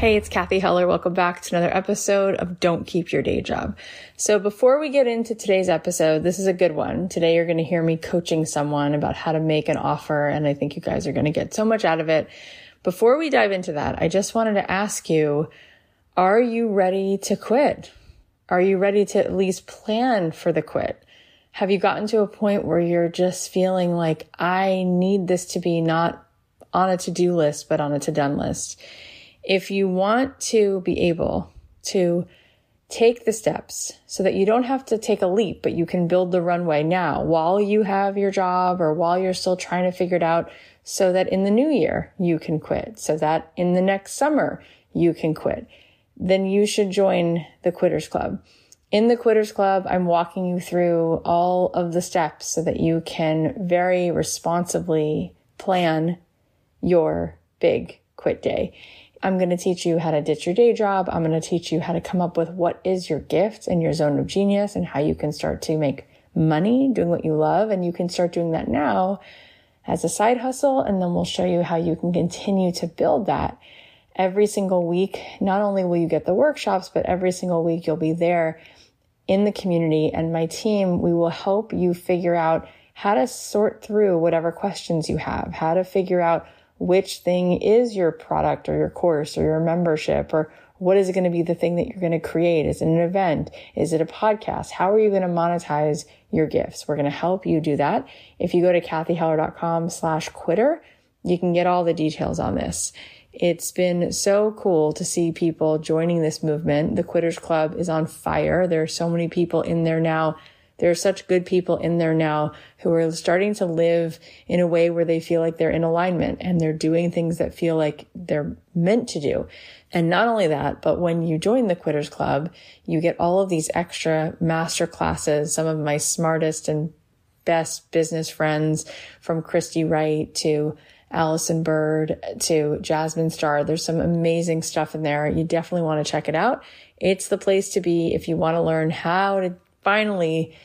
Hey, it's Cathy Heller. Welcome back to another episode of Don't Keep Your Day Job. So before we get into today's episode, this is a good one. Today you're going to hear me coaching someone about how to make an offer. And I think you guys are going to get so much out of it. Before we dive into that, I just wanted to ask you, are you ready to quit? Are you ready to at least plan for the quit? Have you gotten to a point where you're just feeling like I need this to be not on a to-do list, but on a to-done list? If you want to be able to take the steps so that you don't have to take a leap, but you can build the runway now while you have your job or while you're still trying to figure it out so that in the new year you can quit, so that in the next summer you can quit, then you should join the Quitters Club. In the Quitters Club, I'm walking you through all of the steps so that you can very responsibly plan your big quit day. I'm going to teach you how to ditch your day job. I'm going to teach you how to come up with what is your gift and your zone of genius and how you can start to make money doing what you love. And you can start doing that now as a side hustle. And then we'll show you how you can continue to build that every single week. Not only will you get the workshops, but every single week you'll be there in the community and my team. We will help you figure out how to sort through whatever questions you have, how to figure out which thing is your product or your course or your membership or what is it going to be the thing that you're going to create? Is it an event? Is it a podcast? How are you going to monetize your gifts? We're going to help you do that. If you go to cathyheller.com slash quitter, you can get all the details on this. It's been so cool to see people joining this movement. The Quitters Club is on fire. There are so many people in there now There are such good people in there now who are starting to live in a way where they feel like they're in alignment and they're doing things that feel like they're meant to do. And not only that, but when you join the Quitters Club, you get all of these extra master classes. Some of my smartest and best business friends from Christy Wright to Allison Bird to Jasmine Star. There's some amazing stuff in there. You definitely want to check it out. It's the place to be if you want to learn how to finally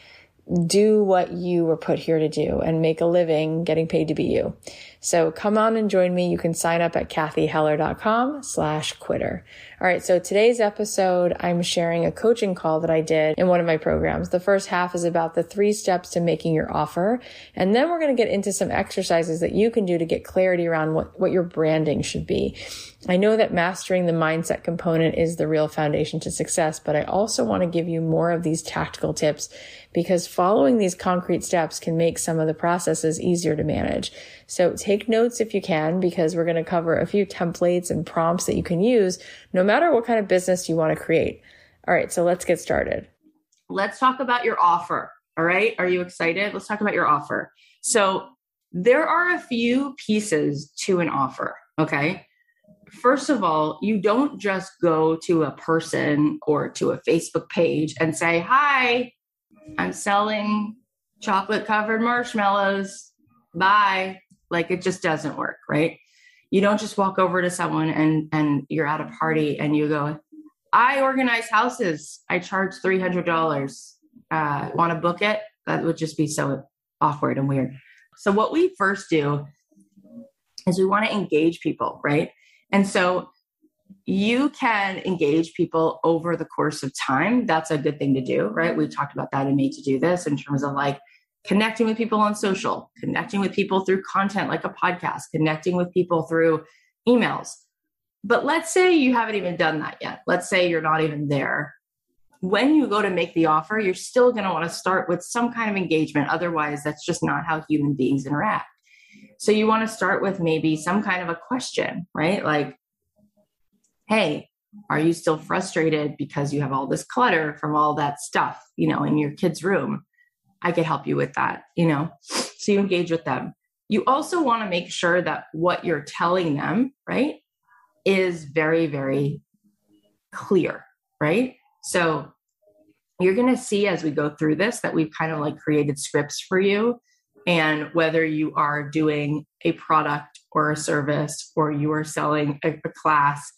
do what you were put here to do and make a living getting paid to be you. So come on and join me. You can sign up at cathyheller.com slash quitter. All right. So today's episode, I'm sharing a coaching call that I did in one of my programs. The first half is about the three steps to making your offer. And then we're going to get into some exercises that you can do to get clarity around what, what your branding should be. I know that mastering the mindset component is the real foundation to success, but I also want to give you more of these tactical tips because following these concrete steps can make some of the processes easier to manage. So take notes if you can, because we're going to cover a few templates and prompts that you can use no matter what kind of business you want to create. All right. So let's get started. Let's talk about your offer. All right. Are you excited? Let's talk about your offer. So there are a few pieces to an offer. Okay. First of all, you don't just go to a person or to a Facebook page and say, Hi, I'm selling chocolate covered marshmallows. Bye. Like it just doesn't work, right? You don't just walk over to someone and and you're at a party and you go, I organize houses. I charge three hundred dollars. Uh, Want to book it? That would just be so awkward and weird. So what we first do is we want to engage people, right? And so you can engage people over the course of time. That's a good thing to do, right? We talked about that in Made to Do This in terms of like connecting with people on social, connecting with people through content like a podcast, connecting with people through emails. But let's say you haven't even done that yet. Let's say you're not even there. When you go to make the offer, you're still going to want to start with some kind of engagement. Otherwise, that's just not how human beings interact. So you want to start with maybe some kind of a question, right? Like, hey, are you still frustrated because you have all this clutter from all that stuff, you know, in your kid's room? I could help you with that, you know? So you engage with them. You also want to make sure that what you're telling them, right, is very, very clear, right? So you're going to see as we go through this that we've kind of like created scripts for you. And whether you are doing a product or a service or you are selling a, a class,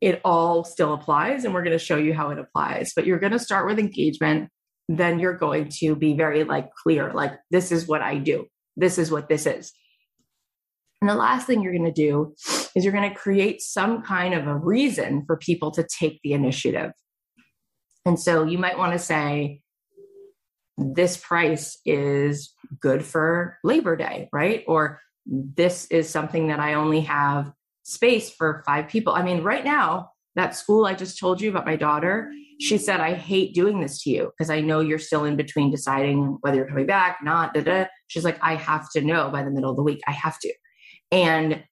it all still applies and we're going to show you how it applies but you're going to start with engagement then you're going to be very like clear like this is what i do. This is what this is. And the last thing you're going to do is you're going to create some kind of a reason for people to take the initiative. And so you might want to say this price is good for labor day right? Or this is something that i only have space for five people. I mean, right now, that school I just told you about my daughter, she said, I hate doing this to you because I know you're still in between deciding whether you're coming back, not. Da, da. She's like, I have to know by the middle of the week. I have to. And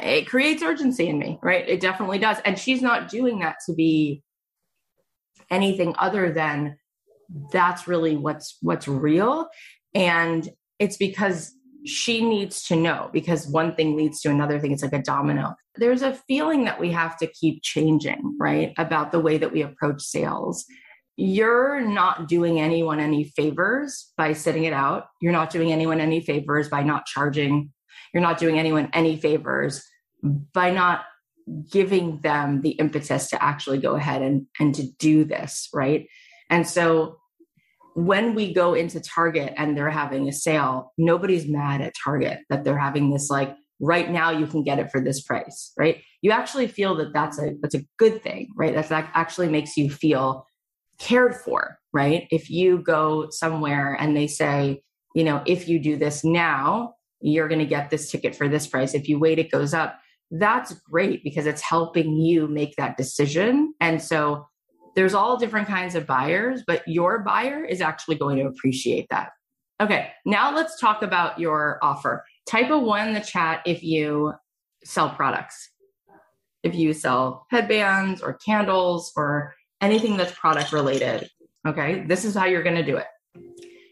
it creates urgency in me, right? It definitely does. And she's not doing that to be anything other than that's really what's what's real and it's because she needs to know because one thing leads to another thing. It's like a domino. There's a feeling that we have to keep changing, right? About the way that we approach sales. You're not doing anyone any favors by sitting it out. You're not doing anyone any favors by not charging. You're not doing anyone any favors by not giving them the impetus to actually go ahead and, and to do this, right? And so when we go into Target and they're having a sale, nobody's mad at Target that they're having this like right now you can get it for this price, right? You actually feel that that's a that's a good thing, right? That's that actually makes you feel cared for, right? If you go somewhere and they say, you know, if you do this now, you're going to get this ticket for this price. If you wait, it goes up. That's great because it's helping you make that decision. And so there's all different kinds of buyers, but your buyer is actually going to appreciate that. Okay, now let's talk about your offer. Type a one in the chat if you sell products. If you sell headbands or candles or anything that's product related. Okay, this is how you're going to do it.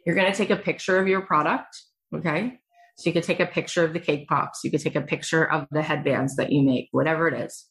You're going to take a picture of your product. Okay. So you could take a picture of the cake pops. You could take a picture of the headbands that you make, whatever it is.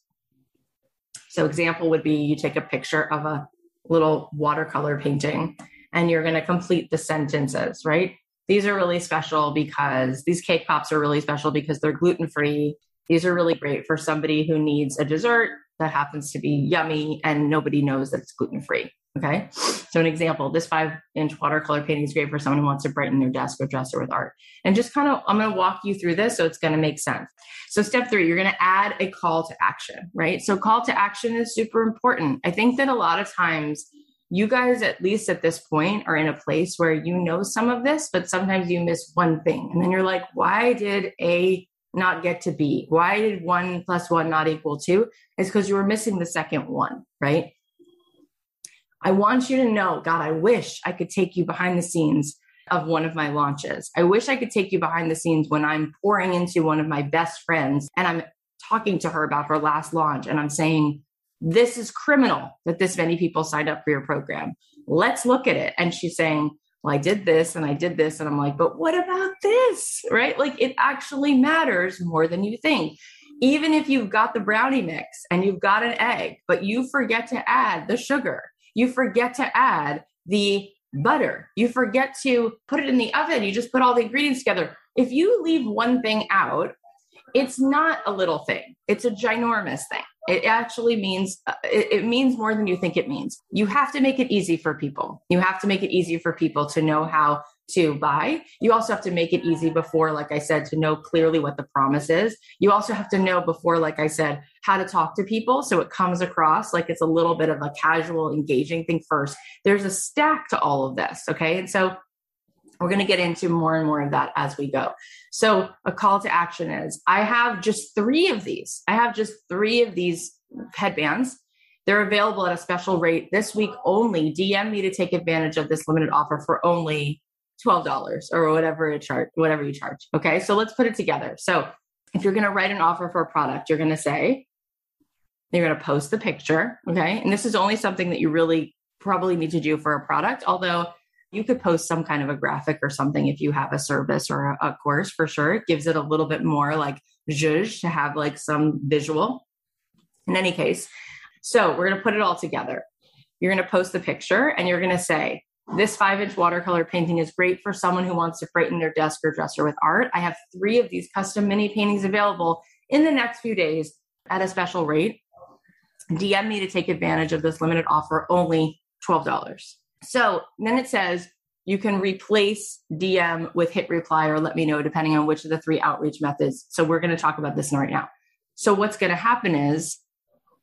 So, example would be you take a picture of a little watercolor painting and you're going to complete the sentences, right? These are really special because these cake pops are really special because they're gluten free. These are really great for somebody who needs a dessert that happens to be yummy and nobody knows that it's gluten free. Okay. So, an example this five inch watercolor painting is great for someone who wants to brighten their desk or dresser with art. And just kind of, I'm going to walk you through this so it's going to make sense. So, step three, you're going to add a call to action, right? So, call to action is super important. I think that a lot of times, you guys, at least at this point, are in a place where you know some of this, but sometimes you miss one thing. And then you're like, why did A not get to be? Why did one plus one not equal two? It's because you were missing the second one, right? I want you to know, God, I wish I could take you behind the scenes of one of my launches. I wish I could take you behind the scenes when I'm pouring into one of my best friends and I'm talking to her about her last launch and I'm saying, this is criminal that this many people signed up for your program. Let's look at it. And she's saying, well, I did this and I did this. And I'm like, but what about this? Right? Like it actually matters more than you think. Even if you've got the brownie mix and you've got an egg, but you forget to add the sugar, you forget to add the butter, you forget to put it in the oven, you just put all the ingredients together. If you leave one thing out, it's not a little thing, it's a ginormous thing. It actually means uh, it, it, means more than you think it means. You have to make it easy for people. You have to make it easy for people to know how to buy. You also have to make it easy before, like I said, to know clearly what the promise is. You also have to know before, like I said, how to talk to people so it comes across like it's a little bit of a casual, engaging thing first. There's a stack to all of this. Okay. And so we're going to get into more and more of that as we go. So, a call to action is I have just three of these. I have just three of these headbands. They're available at a special rate this week only. DM me to take advantage of this limited offer for only $12 or whatever it charge, whatever you charge. Okay. So let's put it together. So if you're going to write an offer for a product, you're going to say, you're going to post the picture. Okay. And this is only something that you really probably need to do for a product, although you could post some kind of a graphic or something if you have a service or a, a course for sure. It gives it a little bit more like zhuzh to have like some visual. In any case, so we're going to put it all together. You're going to post the picture and you're going to say, this five inch watercolor painting is great for someone who wants to brighten their desk or dresser with art. I have three of these custom mini paintings available in the next few days at a special rate. DM me to take advantage of this limited offer, only $12. So then it says you can replace DM with hit reply or let me know, depending on which of the three outreach methods. So we're going to talk about this right now. So what's going to happen is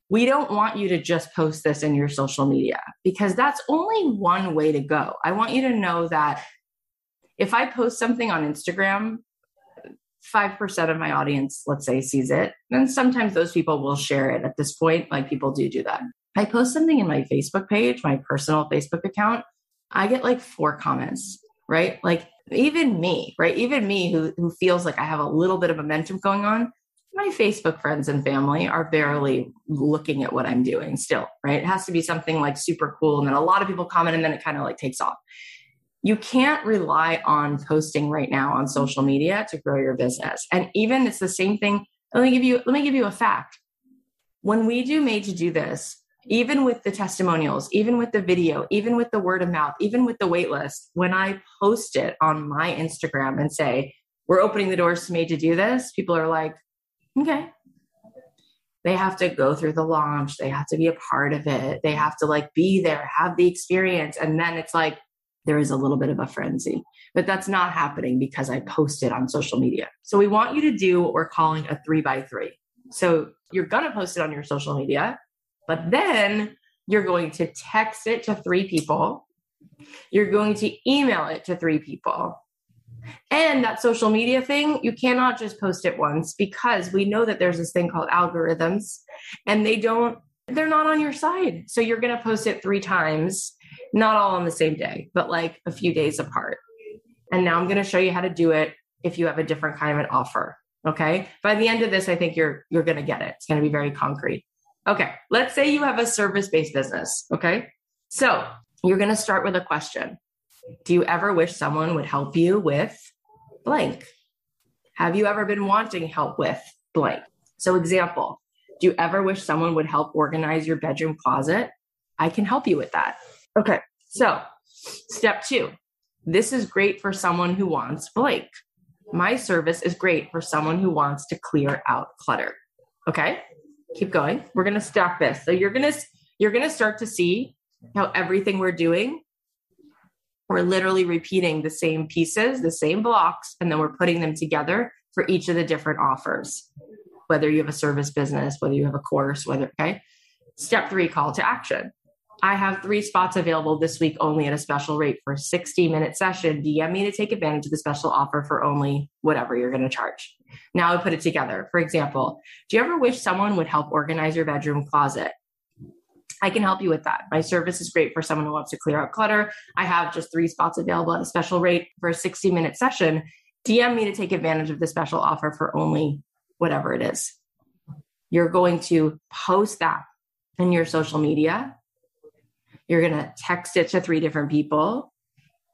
we don't want you to just post this in your social media because that's only one way to go. I want you to know that if I post something on Instagram, 5% of my audience, let's say, sees it. And sometimes those people will share it at this point. Like people do do that. I post something in my Facebook page, my personal Facebook account, I get like four comments, right? Like even me, right? Even me who, who feels like I have a little bit of momentum going on, my Facebook friends and family are barely looking at what I'm doing still, right? It has to be something like super cool. And then a lot of people comment and then it kind of like takes off. You can't rely on posting right now on social media to grow your business. And even it's the same thing. Let me give you, let me give you a fact. When we do made to do this, even with the testimonials, even with the video, even with the word of mouth, even with the wait list, when I post it on my Instagram and say, we're opening the doors to me to do this, people are like, okay. They have to go through the launch. They have to be a part of it. They have to like be there, have the experience. And then it's like, there is a little bit of a frenzy. But that's not happening because I posted on social media. So we want you to do what we're calling a three by three. So you're going to post it on your social media but then you're going to text it to three people. You're going to email it to three people. And that social media thing, you cannot just post it once because we know that there's this thing called algorithms and they don't, they're not on your side. So you're going to post it three times, not all on the same day, but like a few days apart. And now I'm going to show you how to do it if you have a different kind of an offer. Okay. By the end of this, I think you're, you're going to get it. It's going to be very concrete. Okay, let's say you have a service based business. Okay, so you're going to start with a question. Do you ever wish someone would help you with blank? Have you ever been wanting help with blank? So, example, do you ever wish someone would help organize your bedroom closet? I can help you with that. Okay, so step two this is great for someone who wants blank. My service is great for someone who wants to clear out clutter. Okay, keep going. We're gonna stack this. So you're gonna you're gonna start to see how everything we're doing, we're literally repeating the same pieces, the same blocks, and then we're putting them together for each of the different offers. Whether you have a service business, whether you have a course, whether okay. Step three, call to action. I have three spots available this week only at a special rate for a 60 minute session. DM me to take advantage of the special offer for only whatever you're going to charge. Now I put it together. For example, do you ever wish someone would help organize your bedroom closet? I can help you with that. My service is great for someone who wants to clear out clutter. I have just three spots available at a special rate for a 60 minute session. DM me to take advantage of the special offer for only whatever it is. You're going to post that in your social media you're going to text it to three different people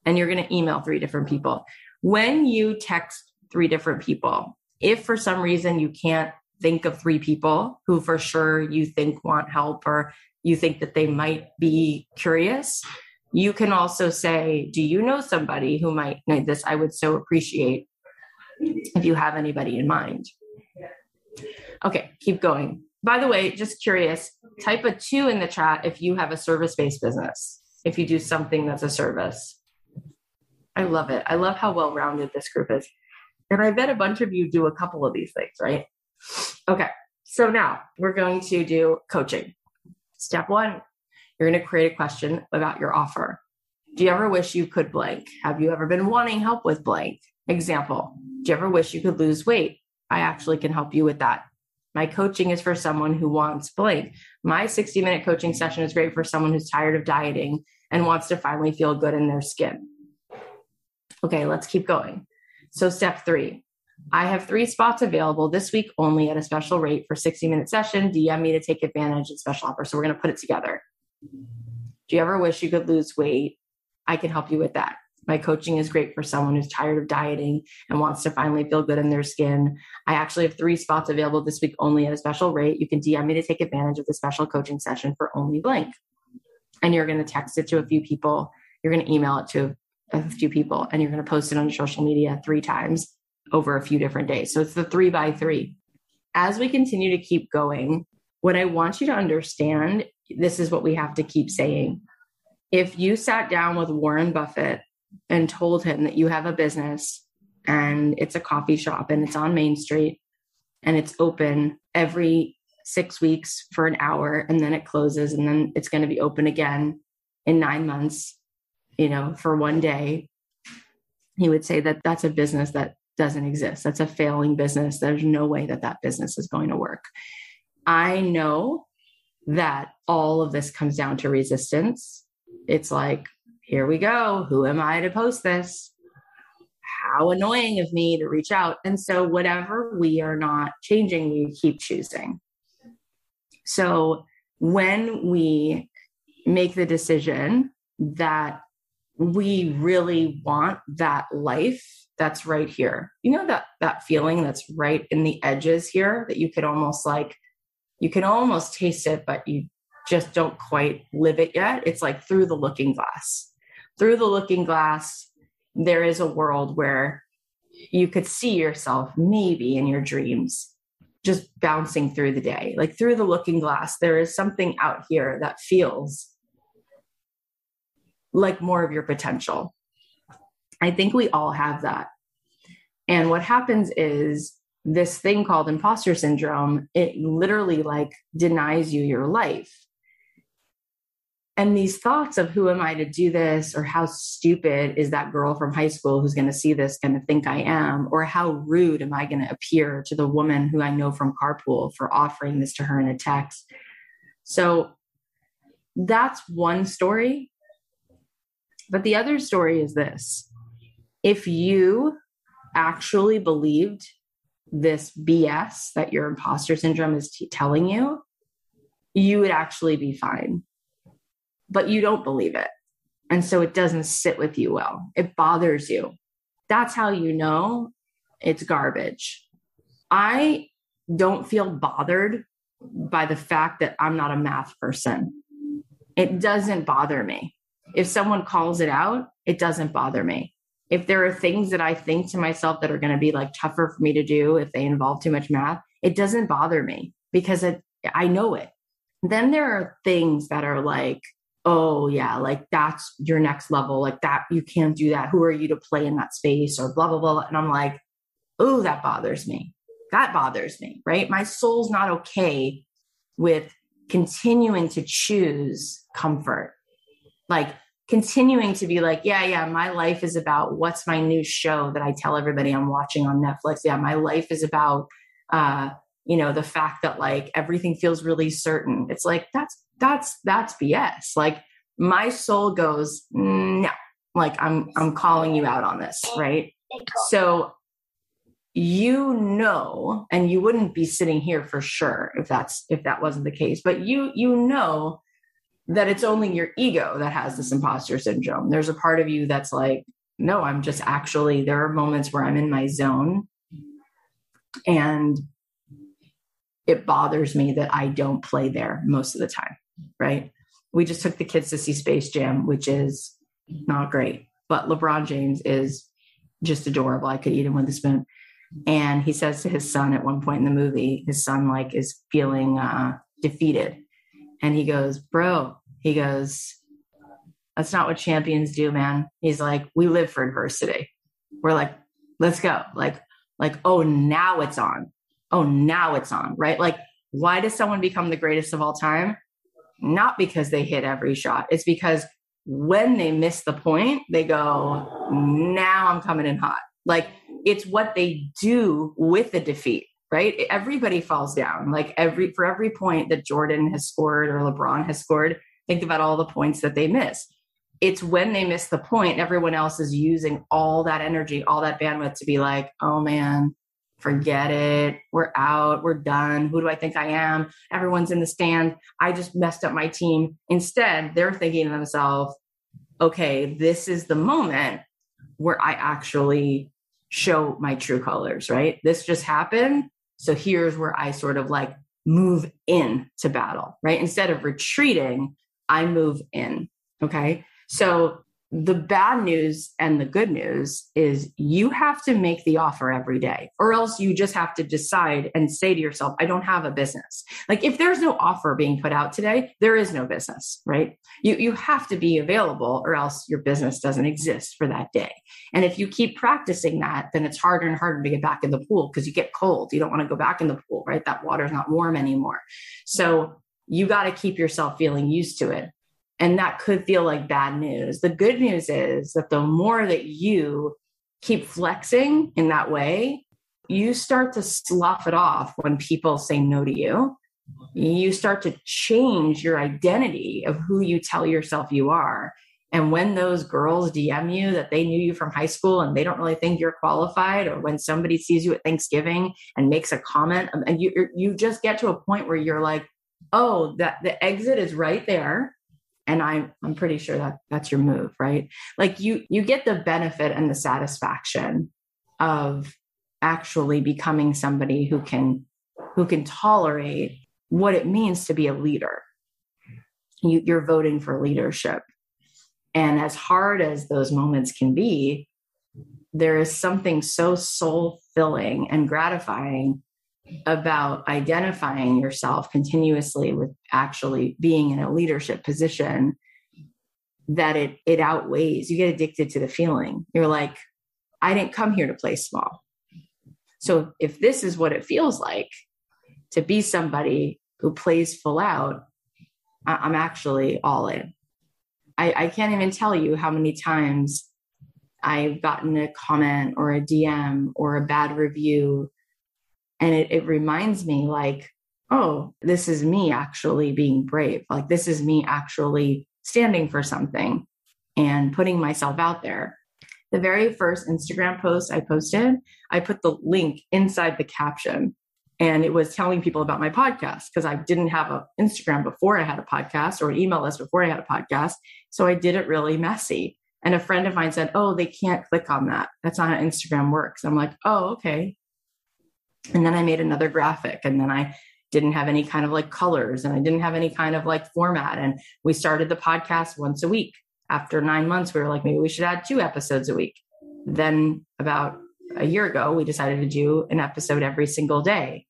and you're going to email three different people. When you text three different people, if for some reason you can't think of three people who for sure you think want help or you think that they might be curious, you can also say, Do you know somebody who might need this? I would so appreciate if you have anybody in mind. Okay, keep going. By the way, just curious, type a two in the chat if you have a service based business, if you do something that's a service. I love it. I love how well rounded this group is. And I bet a bunch of you do a couple of these things, right? Okay. So now we're going to do coaching. Step one, you're going to create a question about your offer. Do you ever wish you could blank? Have you ever been wanting help with blank? Example, do you ever wish you could lose weight? I actually can help you with that. My coaching is for someone who wants blank. My 60 minute coaching session is great for someone who's tired of dieting and wants to finally feel good in their skin. Okay, let's keep going. So, step three I have three spots available this week only at a special rate for 60 minute session. DM me to take advantage of special offer. So, we're going to put it together. Do you ever wish you could lose weight? I can help you with that. My coaching is great for someone who's tired of dieting and wants to finally feel good in their skin. I actually have three spots available this week only at a special rate. You can DM me to take advantage of the special coaching session for only blank. And you're going to text it to a few people. You're going to email it to a few people and you're going to post it on social media three times over a few different days. So it's the three by three. As we continue to keep going, what I want you to understand this is what we have to keep saying. If you sat down with Warren Buffett and told him that you have a business and it's a coffee shop and it's on Main Street and it's open every six weeks for an hour and then it closes and then it's going to be open again in nine months, you know, for one day, he would say that that's a business that doesn't exist. That's a failing business. There's no way that that business is going to work. I know that all of this comes down to resistance. It's like, here we go. Who am I to post this? How annoying of me to reach out. And so, whatever we are not changing, we keep choosing. So, when we make the decision that we really want that life that's right here. You know that that feeling that's right in the edges here that you could almost like you can almost taste it but you just don't quite live it yet? It's like through the looking glass. Through the looking glass, there is a world where you could see yourself maybe in your dreams just bouncing through the day. Like through the looking glass, there is something out here that feels like more of your potential. I think we all have that. And what happens is this thing called imposter syndrome, it literally like denies you your life and these thoughts of who am I to do this, or how stupid is that girl from high school who's going to see this going to think I am, or how rude am I going to appear to the woman who I know from carpool for offering this to her in a text. So that's one story. But the other story is this if you actually believed this BS that your imposter syndrome is t- telling you, you would actually be fine but you don't believe it. And so it doesn't sit with you well. It bothers you. That's how you know it's garbage. I don't feel bothered by the fact that I'm not a math person. It doesn't bother me. If someone calls it out, it doesn't bother me. If there are things that I think to myself that are going to be like tougher for me to do if they involve too much math, it doesn't bother me because it, I know it. Then there are things that are like, oh, yeah, like that's your next level. Like that, you can't do that. Who are you to play in that space or blah, blah, blah. And I'm like, oh, that bothers me. That bothers me, right? My soul's not okay with continuing to choose comfort. Like continuing to be like, yeah, yeah, my life is about what's my new show that I tell everybody I'm watching on Netflix. Yeah, my life is about uh, you know, the fact that like everything feels really certain. It's like that's that's that's BS. Like my soul goes, no, like I'm I'm calling you out on this, right? So you know and you wouldn't be sitting here for sure if that's if that wasn't the case but you you know that it's only your ego that has this imposter syndrome. There's a part of you that's like no i'm just actually there are moments where i'm in my zone. And it bothers me that i don't play there most of the time right? We just took the kids to see space jam which is not great but lebron james is just adorable. I could eat him with a spoon. And he says to his son at one point in the movie his son like is feeling uh, defeated. And he goes bro he goes that's not what champions do man. He's like we live for adversity. We're like let's go. Like like oh now it's on. Oh now it's on right? Like why does someone become the greatest of all time? Not because they hit every shot. It's because when they miss the point they go now i'm coming in hot. Like it's what they do with the defeat, right? Everybody falls down. Like every for every point that Jordan has scored or LeBron has scored, think about all the points that they miss. It's when they miss the point, everyone else is using all that energy, all that bandwidth to be like, oh man, forget it. We're out. We're done. Who do I think I am? Everyone's in the stand. I just messed up my team. Instead, they're thinking to themselves, okay, this is the moment where I actually show my true colors, right? This just happened. So here's where I sort of like move in to battle, right? Instead of retreating, I move in. Okay. So the bad news and the good news is you have to make the offer every day, or else you just have to decide and say to yourself, I don't have a business. Like if there's no offer being put out today, there is no business, right? You, you have to be available, or else your business doesn't exist for that day. And if you keep practicing that, then it's harder and harder to get back in the pool because you get cold. You don't want to go back in the pool, right? That water's not warm anymore. So you got to keep yourself feeling used to it and that could feel like bad news. The good news is that the more that you keep flexing in that way, you start to slough it off when people say no to you. You start to change your identity of who you tell yourself you are. And when those girls DM you that they knew you from high school and they don't really think you're qualified, or when somebody sees you at Thanksgiving and makes a comment, and you you just get to a point where you're like, oh, that the exit is right there. And i'm i'm pretty sure that that's your move right? Like you you get the benefit and the satisfaction of actually becoming somebody who can who can tolerate what it means to be a leader. You, you're voting for leadership. And as hard as those moments can be there is something so soul filling and gratifying about identifying yourself continuously with actually being in a leadership position that it it outweighs you get addicted to the feeling. You're like i didn't come here to play small. So if this is what it feels like to be somebody who plays full out i'm actually all in. I, I can't even tell you how many times i've gotten a comment or a dm or a bad review and it, it reminds me like oh this is me actually being brave like this is me actually standing for something and putting myself out there the very first instagram post i posted i put the link inside the caption and it was telling people about my podcast because I didn't have an Instagram before I had a podcast or an email list before I had a podcast. So I did it really messy. And a friend of mine said, Oh, they can't click on that. That's not how Instagram works. I'm like, Oh, okay. And then I made another graphic and then I didn't have any kind of like colors and I didn't have any kind of like format. And we started the podcast once a week. After nine months, we were like, maybe we should add two episodes a week. Then about a year ago, we decided to do an episode every single day.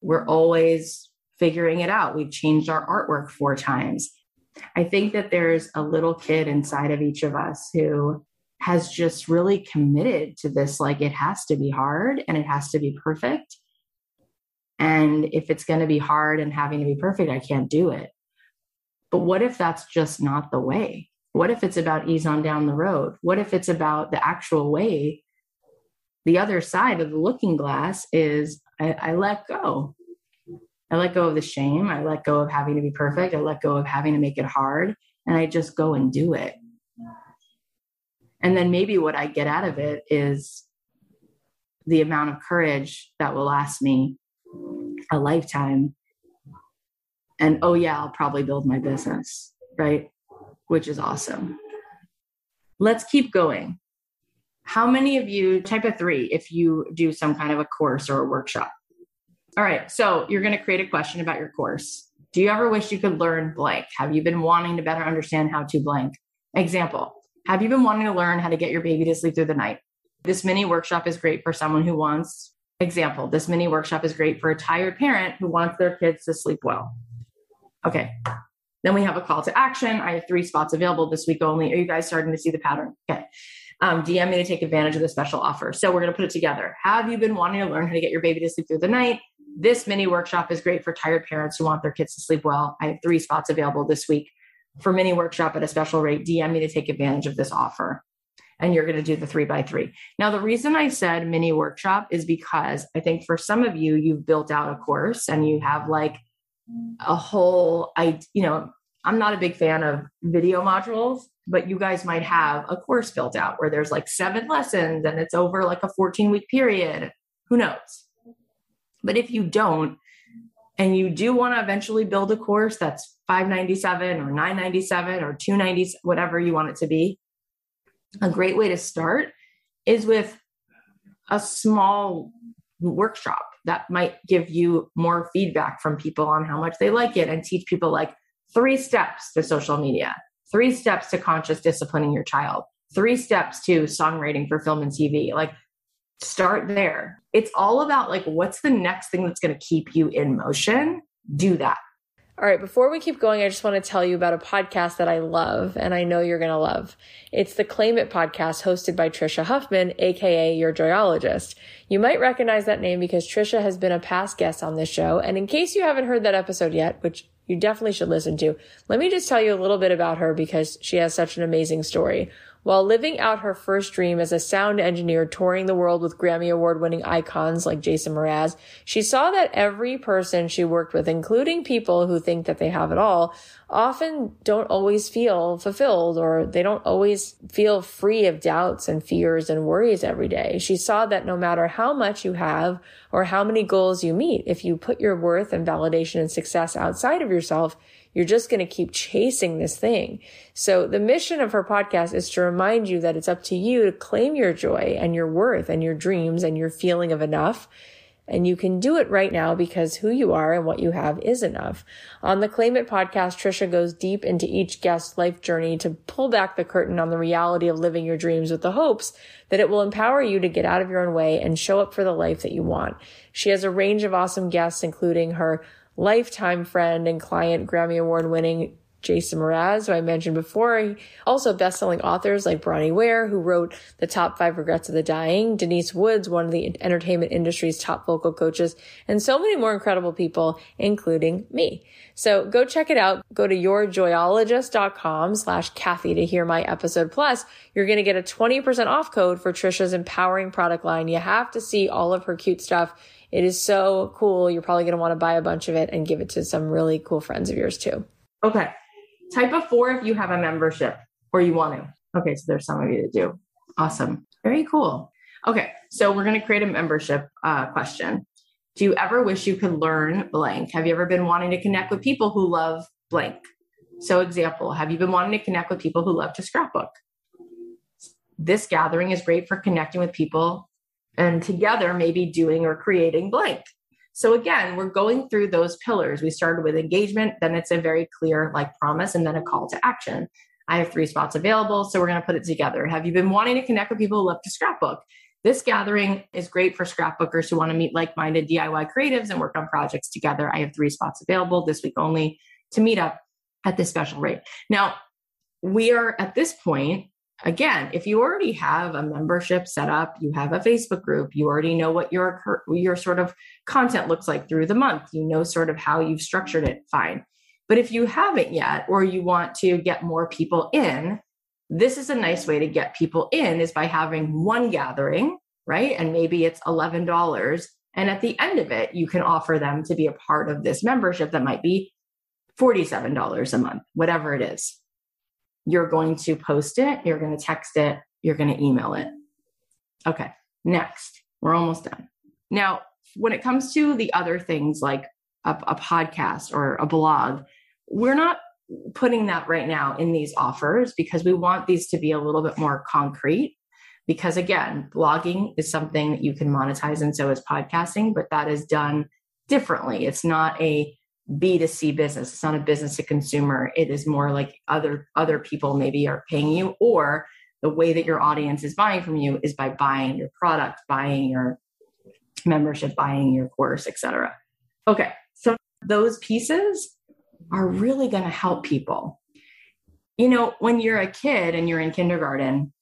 We're always figuring it out. We've changed our artwork four times. I think that there's a little kid inside of each of us who has just really committed to this like it has to be hard and it has to be perfect. And if it's going to be hard and having to be perfect, I can't do it. But what if that's just not the way? What if it's about ease on down the road? What if it's about the actual way? The other side of the looking glass is I, I let go. I let go of the shame. I let go of having to be perfect. I let go of having to make it hard. And I just go and do it. And then maybe what I get out of it is the amount of courage that will last me a lifetime. And oh, yeah, I'll probably build my business, right? Which is awesome. Let's keep going. How many of you, type of three, if you do some kind of a course or a workshop? All right. So you're going to create a question about your course. Do you ever wish you could learn blank? Have you been wanting to better understand how to blank? Example Have you been wanting to learn how to get your baby to sleep through the night? This mini workshop is great for someone who wants, example, this mini workshop is great for a tired parent who wants their kids to sleep well. Okay. Then we have a call to action. I have three spots available this week only. Are you guys starting to see the pattern? Okay. Um, DM me to take advantage of the special offer. So we're going to put it together. Have you been wanting to learn how to get your baby to sleep through the night? This mini workshop is great for tired parents who want their kids to sleep well. I have three spots available this week for mini workshop at a special rate. DM me to take advantage of this offer. And you're going to do the three by three. Now, the reason I said mini workshop is because I think for some of you, you've built out a course and you have like a whole, I, you know, I'm not a big fan of video modules, but you guys might have a course built out where there's like seven lessons and it's over like a 14 week period. Who knows? But if you don't, and you do want to eventually build a course that's 597 or 997 or 290 whatever you want it to be a great way to start is with a small workshop that might give you more feedback from people on how much they like it and teach people like three steps to social media three steps to conscious disciplining your child three steps to songwriting for film and tv like start there. It's all about like, what's the next thing that's going to keep you in motion? Do that. All right, before we keep going, I just want to tell you about a podcast that I love and I know you're going to love. It's the Claim It podcast hosted by Tricia Huffman, aka Your Joyologist. You might recognize that name because Tricia has been a past guest on this show. And in case you haven't heard that episode yet, which you definitely should listen to, let me just tell you a little bit about her because she has such an amazing story. While living out her first dream as a sound engineer touring the world with Grammy award winning icons like Jason Mraz, she saw that every person she worked with, including people who think that they have it all, often don't always feel fulfilled or they don't always feel free of doubts and fears and worries every day. She saw that no matter how much you have or how many goals you meet, if you put your worth and validation and success outside of yourself, you're just going to keep chasing this thing. So the mission of her podcast is to remind you that it's up to you to claim your joy and your worth and your dreams and your feeling of enough. And you can do it right now because who you are and what you have is enough. On the Claim It podcast, Tricia goes deep into each guest's life journey to pull back the curtain on the reality of living your dreams with the hopes that it will empower you to get out of your own way and show up for the life that you want. She has a range of awesome guests, including her lifetime friend and client, Grammy Award winning Jason Mraz, who I mentioned before. Also best-selling authors like Bronnie Ware, who wrote The Top Five Regrets of the Dying, Denise Woods, one of the entertainment industry's top vocal coaches, and so many more incredible people, including me. So go check it out. Go to yourjoyologist.com slash Cathy to hear my episode. Plus, you're going to get a 20% off code for Tricia's empowering product line. You have to see all of her cute stuff. It is so cool. You're probably going to want to buy a bunch of it and give it to some really cool friends of yours too. Okay. Type of four if you have a membership or you want to. Okay. So there's some of you that do. Awesome. Very cool. Okay. So we're going to create a membership uh, question. Do you ever wish you could learn blank? Have you ever been wanting to connect with people who love blank? So, example, have you been wanting to connect with people who love to scrapbook? This gathering is great for connecting with people and together maybe doing or creating blank. So again, we're going through those pillars. We started with engagement, then it's a very clear like promise and then a call to action. I have three spots available, so we're going to put it together. Have you been wanting to connect with people who love to scrapbook? This gathering is great for scrapbookers who want to meet like minded DIY creatives and work on projects together. I have three spots available this week only to meet up at this special rate. Now, we are at this point again, if you already have a membership set up, you have a Facebook group, you already know what your your sort of content looks like through the month, you know sort of how you've structured it, fine. But if you haven't yet or you want to get more people in, this is a nice way to get people in is by having one gathering, right? And maybe it's $11 and at the end of it, you can offer them to be a part of this membership that might be $47 a month, whatever it is you're going to post it, you're going to text it, you're going to email it. Okay, next, we're almost done. Now, when it comes to the other things like a, a podcast or a blog, we're not putting that right now in these offers because we want these to be a little bit more concrete. Because again, blogging is something that you can monetize, and so is podcasting, but that is done differently. It's not a B2C business. It's not a business to consumer. It is more like other other people maybe are paying you or the way that your audience is buying from you is by buying your product, buying your membership, buying your course, etc. Okay. So those pieces are really going to help people. You know, when you're a kid and you're in kindergarten,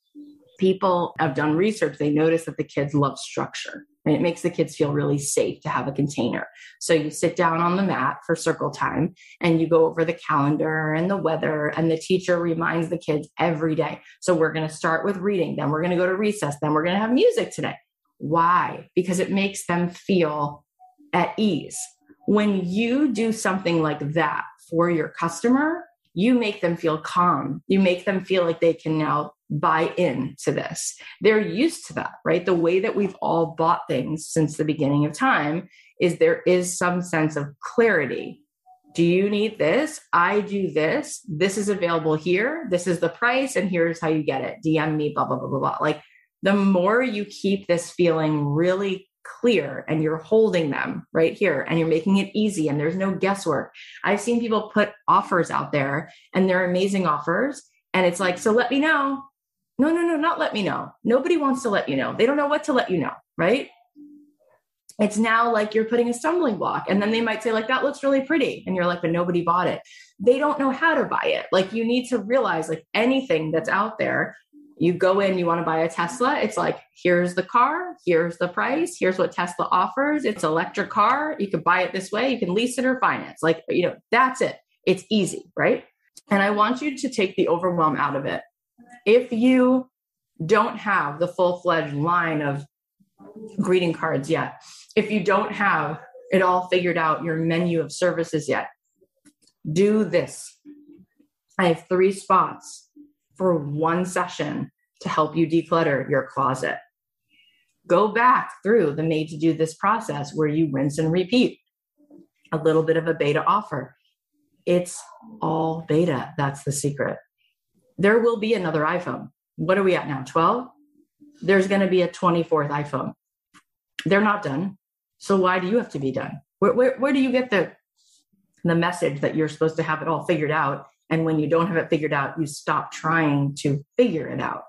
people have done research, they notice that the kids love structure. And it makes the kids feel really safe to have a container. So you sit down on the mat for circle time and you go over the calendar and the weather, and the teacher reminds the kids every day. So we're going to start with reading, then we're going to go to recess, then we're going to have music today. Why? Because it makes them feel at ease. When you do something like that for your customer, you make them feel calm. You make them feel like they can now buy in to this. They're used to that, right? The way that we've all bought things since the beginning of time is there is some sense of clarity. Do you need this? I do this. This is available here. This is the price, and here's how you get it. DM me, blah, blah, blah, blah, blah. Like the more you keep this feeling really clear and you're holding them right here and you're making it easy and there's no guesswork. I've seen people put offers out there and they're amazing offers. And it's like, so let me know. No, no, no, not let me know. Nobody wants to let you know. They don't know what to let you know, right? It's now like you're putting a stumbling block. And then they might say, like, that looks really pretty. And you're like, but nobody bought it. They don't know how to buy it. Like, you need to realize, like, anything that's out there, you go in, you want to buy a Tesla. It's like, here's the car, here's the price, here's what Tesla offers. It's electric car. You can buy it this way, you can lease it or finance. Like, you know, that's it. It's easy, right? And I want you to take the overwhelm out of it if you don't have the full fledged line of greeting cards yet, if you don't have it all figured out, your menu of services yet, do this. I have three spots for one session to help you declutter your closet. Go back through the made to do this process where you rinse and repeat a little bit of a beta offer. It's all beta. That's the secret there will be another iPhone. What are we at now? 12? There's going to be a 24th iPhone. They're not done. So why do you have to be done? Where, where, where do you get the, the message that you're supposed to have it all figured out? And when you don't have it figured out, you stop trying to figure it out.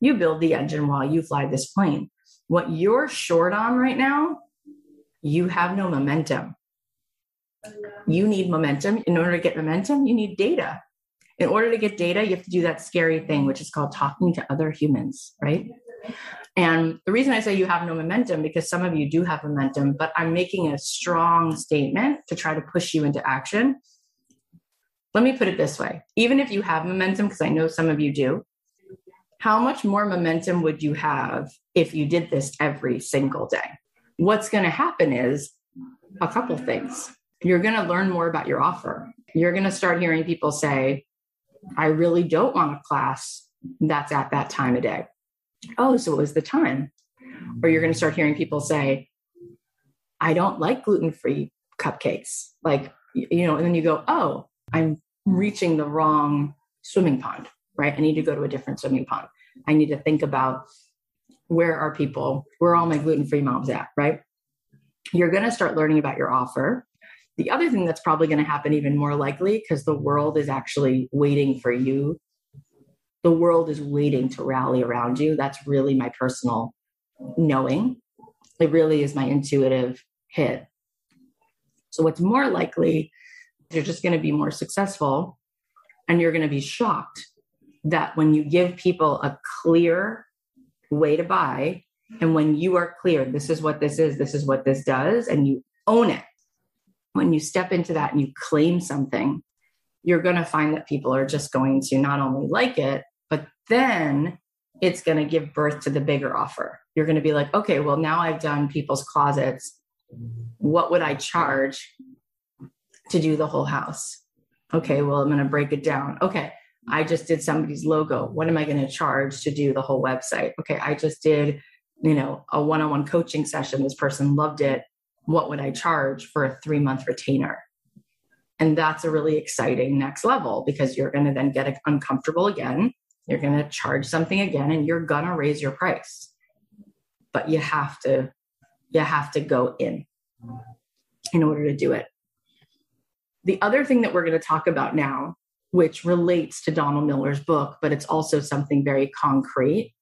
You build the engine while you fly this plane. What you're short on right now, you have no momentum. You need momentum. In order to get momentum, you need data in order to get data, you have to do that scary thing, which is called talking to other humans, right? And the reason I say you have no momentum, because some of you do have momentum, but I'm making a strong statement to try to push you into action. Let me put it this way even if you have momentum, because I know some of you do, how much more momentum would you have if you did this every single day? What's going to happen is a couple things. You're going to learn more about your offer. You're going to start hearing people say, I really don't want a class that's at that time of day. Oh, so it was the time. Or you're going to start hearing people say, I don't like gluten free cupcakes. Like, you know, and then you go, oh, I'm reaching the wrong swimming pond, right? I need to go to a different swimming pond. I need to think about where are people, where are all my gluten free moms at, right? You're going to start learning about your offer. The other thing that's probably going to happen even more likely, because the world is actually waiting for you, the world is waiting to rally around you. That's really my personal knowing. It really is my intuitive hit. So, what's more likely, you're just going to be more successful and you're going to be shocked that when you give people a clear way to buy, and when you are clear, this is what this is, this is what this does, and you own it, when you step into that and you claim something, you're going to find that people are just going to not only like it, but then it's going to give birth to the bigger offer. You're going to be like, okay, well, now I've done people's closets. What would I charge to do the whole house? Okay, well, I'm going to break it down. Okay, I just did somebody's logo. What am I going to charge to do the whole website? Okay, I just did, you know, a one-on-one coaching session. This person loved it. What would I charge for a 3-month retainer? And that's a really exciting next level because you're going to then get uncomfortable again. You're going to charge something again and you're going to raise your price. But you have to you have to go in in order to do it. The other thing that we're going to talk about now which relates to Donald Miller's book, but it's also something very concrete,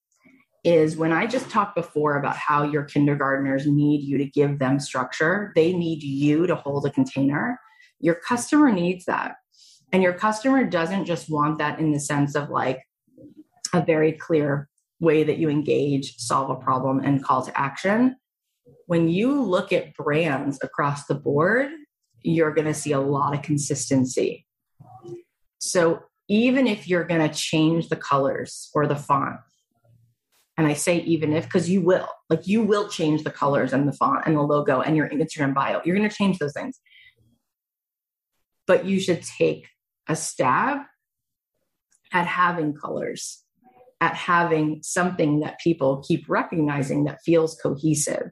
is when I just talked before about how your kindergartners need you to give them structure, they need you to hold a container. Your customer needs that. And your customer doesn't just want that in the sense of like a very clear way that you engage, solve a problem, and call to action. When you look at brands across the board, you're going to see a lot of consistency so even if you're going to change the colors or the font, and I say even if because you will, like you will change the colors and the font and the logo and your Instagram bio, you're going to change those things. But you should take a stab at having colors, at having something that people keep recognizing that feels cohesive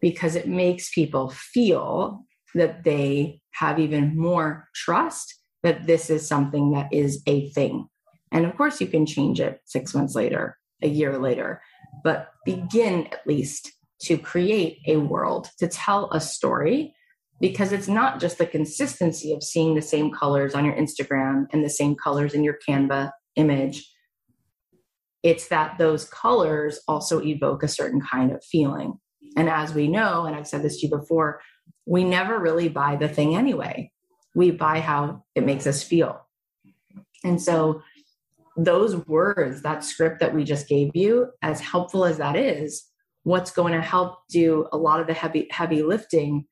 because it makes people feel that they have even more trust that this is something that is a thing. And of course, you can change it six months later, a year later, but begin at least to create a world, to tell a story, because it's not just the consistency of seeing the same colors on your Instagram and the same colors in your Canva image. It's that those colors also evoke a certain kind of feeling. And as we know, and I've said this to you before, we never really buy the thing anyway we buy how it makes us feel. And so those words, that script that we just gave you, as helpful as that is, what's going to help do a lot of the heavy heavy lifting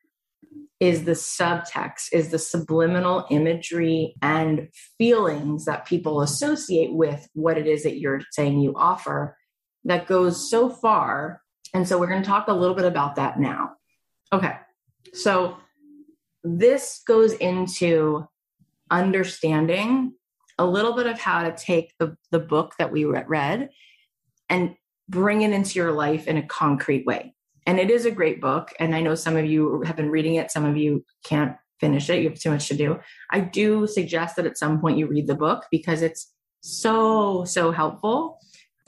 is the subtext, is the subliminal imagery and feelings that people associate with what it is that you're saying you offer that goes so far. And so we're going to talk a little bit about that now. Okay. So this goes into understanding a little bit of how to take the, the book that we read and bring it into your life in a concrete way. And it is a great book. And I know some of you have been reading it, some of you can't finish it, you have too much to do. I do suggest that at some point you read the book because it's so, so helpful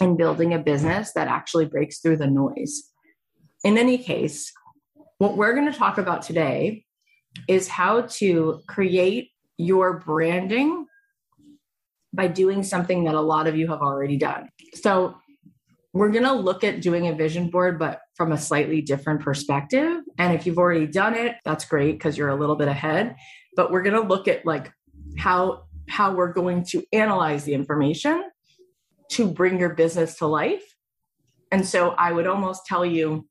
in building a business that actually breaks through the noise. In any case, what we're going to talk about today is how to create your branding by doing something that a lot of you have already done. So, we're going to look at doing a vision board, but from a slightly different perspective. And if you've already done it, that's great because you're a little bit ahead. But we're going to look at like how how we're going to analyze the information to bring your business to life. And so I would almost tell you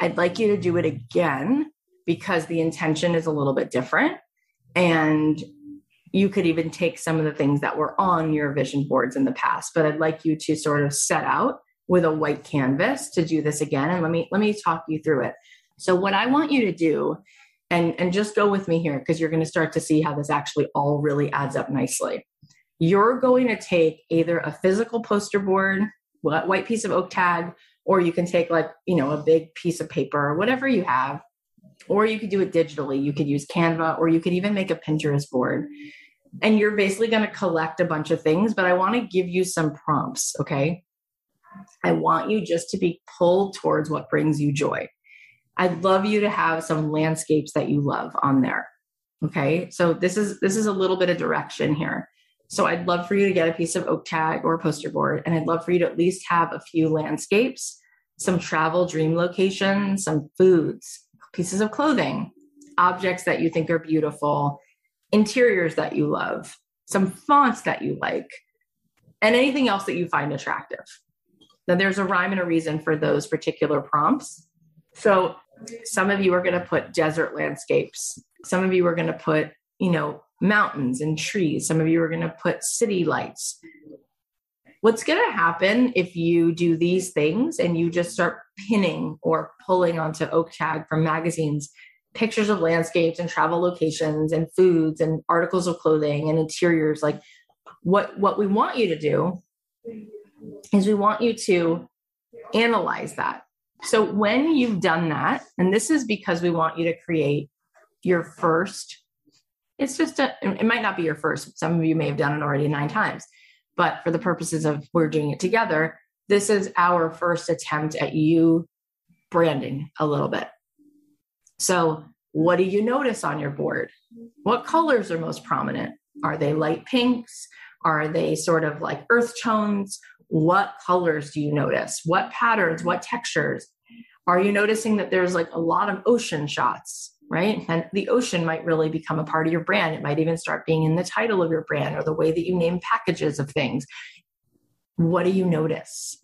I'd like you to do it again because the intention is a little bit different. And you could even take some of the things that were on your vision boards in the past, but I'd like you to sort of set out with a white canvas to do this again. And let me let me talk you through it. So what I want you to do, and, and just go with me here because you're going to start to see how this actually all really adds up nicely. You're going to take either a physical poster board, white piece of oak tag, or you can take like, you know, a big piece of paper or whatever you have, or you could do it digitally. You could use Canva or you could even make a Pinterest board. And you're basically going to collect a bunch of things, but I want to give you some prompts, okay? I want you just to be pulled towards what brings you joy. I'd love you to have some landscapes that you love on there. Okay? So this is this is a little bit of direction here. So I'd love for you to get a piece of oak tag or a poster board, and I'd love for you to at least have a few landscapes, some travel dream locations, some foods, pieces of clothing, objects that you think are beautiful, interiors that you love, some fonts that you like, and anything else that you find attractive. Now, there's a rhyme and a reason for those particular prompts. So some of you are going to put desert landscapes. Some of you are going to put, you know, mountains and trees. Some of you are going to put city lights. What's going to happen if you do these things and you just start pinning or pulling onto oak tag from magazines pictures of landscapes and travel locations and foods and articles of clothing and interiors like what what we want you to do is we want you to analyze that. So when you've done that and this is because we want you to create your first it's just a it might not be your first some of you may have done it already nine times but for the purposes of we're doing it together this is our first attempt at you branding a little bit. So what do you notice on your board? What colors are most prominent? Are they light pinks? Are they sort of like earth tones? What colors do you notice? What patterns? What textures? Are you noticing that there's like a lot of ocean shots right? And the ocean might really become a part of your brand. It might even start being in the title of your brand or the way that you name packages of things. What do you notice?